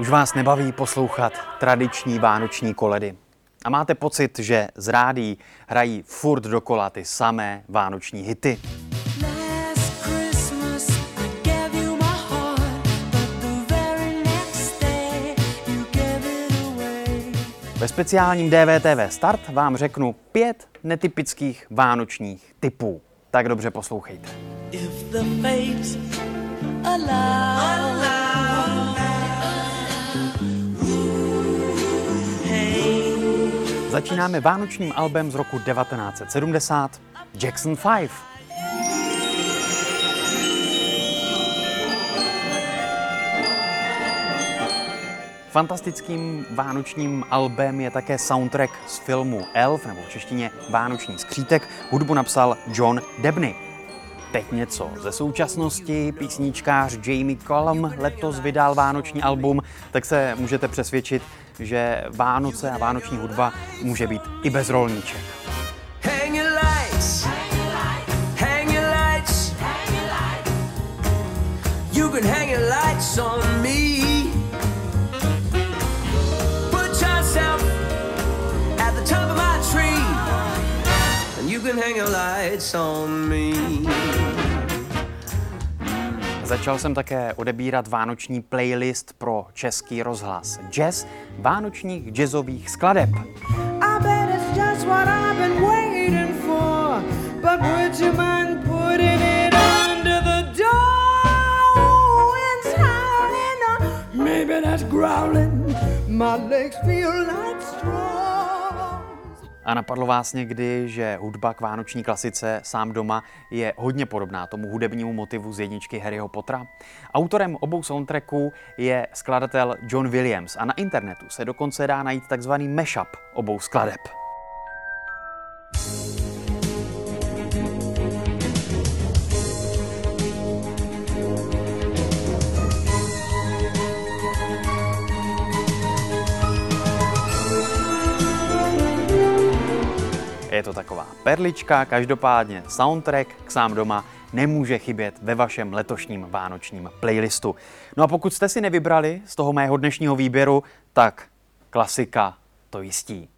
Už vás nebaví poslouchat tradiční vánoční koledy. A máte pocit, že z rádí hrají furt dokola ty samé vánoční hity. Ve speciálním DVTV Start vám řeknu pět netypických vánočních typů. Tak dobře poslouchejte. If the fates allow, Začínáme vánočním albem z roku 1970 Jackson 5. Fantastickým vánočním albem je také soundtrack z filmu Elf, nebo v češtině Vánoční skřítek. Hudbu napsal John Debney. Teď něco ze současnosti. Písničkář Jamie Cullum letos vydal vánoční album, tak se můžete přesvědčit, že Vánoce a vánoční hudba může být i bez rolníček. You can hang your lights on can hang your lights on me. Začal jsem také odebírat vánoční playlist pro český rozhlas. Jazz vánočních jazzových skladeb. I bet it's just what I've been waiting for. But would you mind putting it under the door? It's howling, maybe that's growling. My legs feel like straws. A napadlo vás někdy, že hudba k vánoční klasice sám doma je hodně podobná tomu hudebnímu motivu z jedničky Harryho Pottera? Autorem obou soundtracků je skladatel John Williams a na internetu se dokonce dá najít takzvaný mashup obou skladeb. Je to taková perlička, každopádně soundtrack k sám doma nemůže chybět ve vašem letošním vánočním playlistu. No a pokud jste si nevybrali z toho mého dnešního výběru, tak klasika to jistí.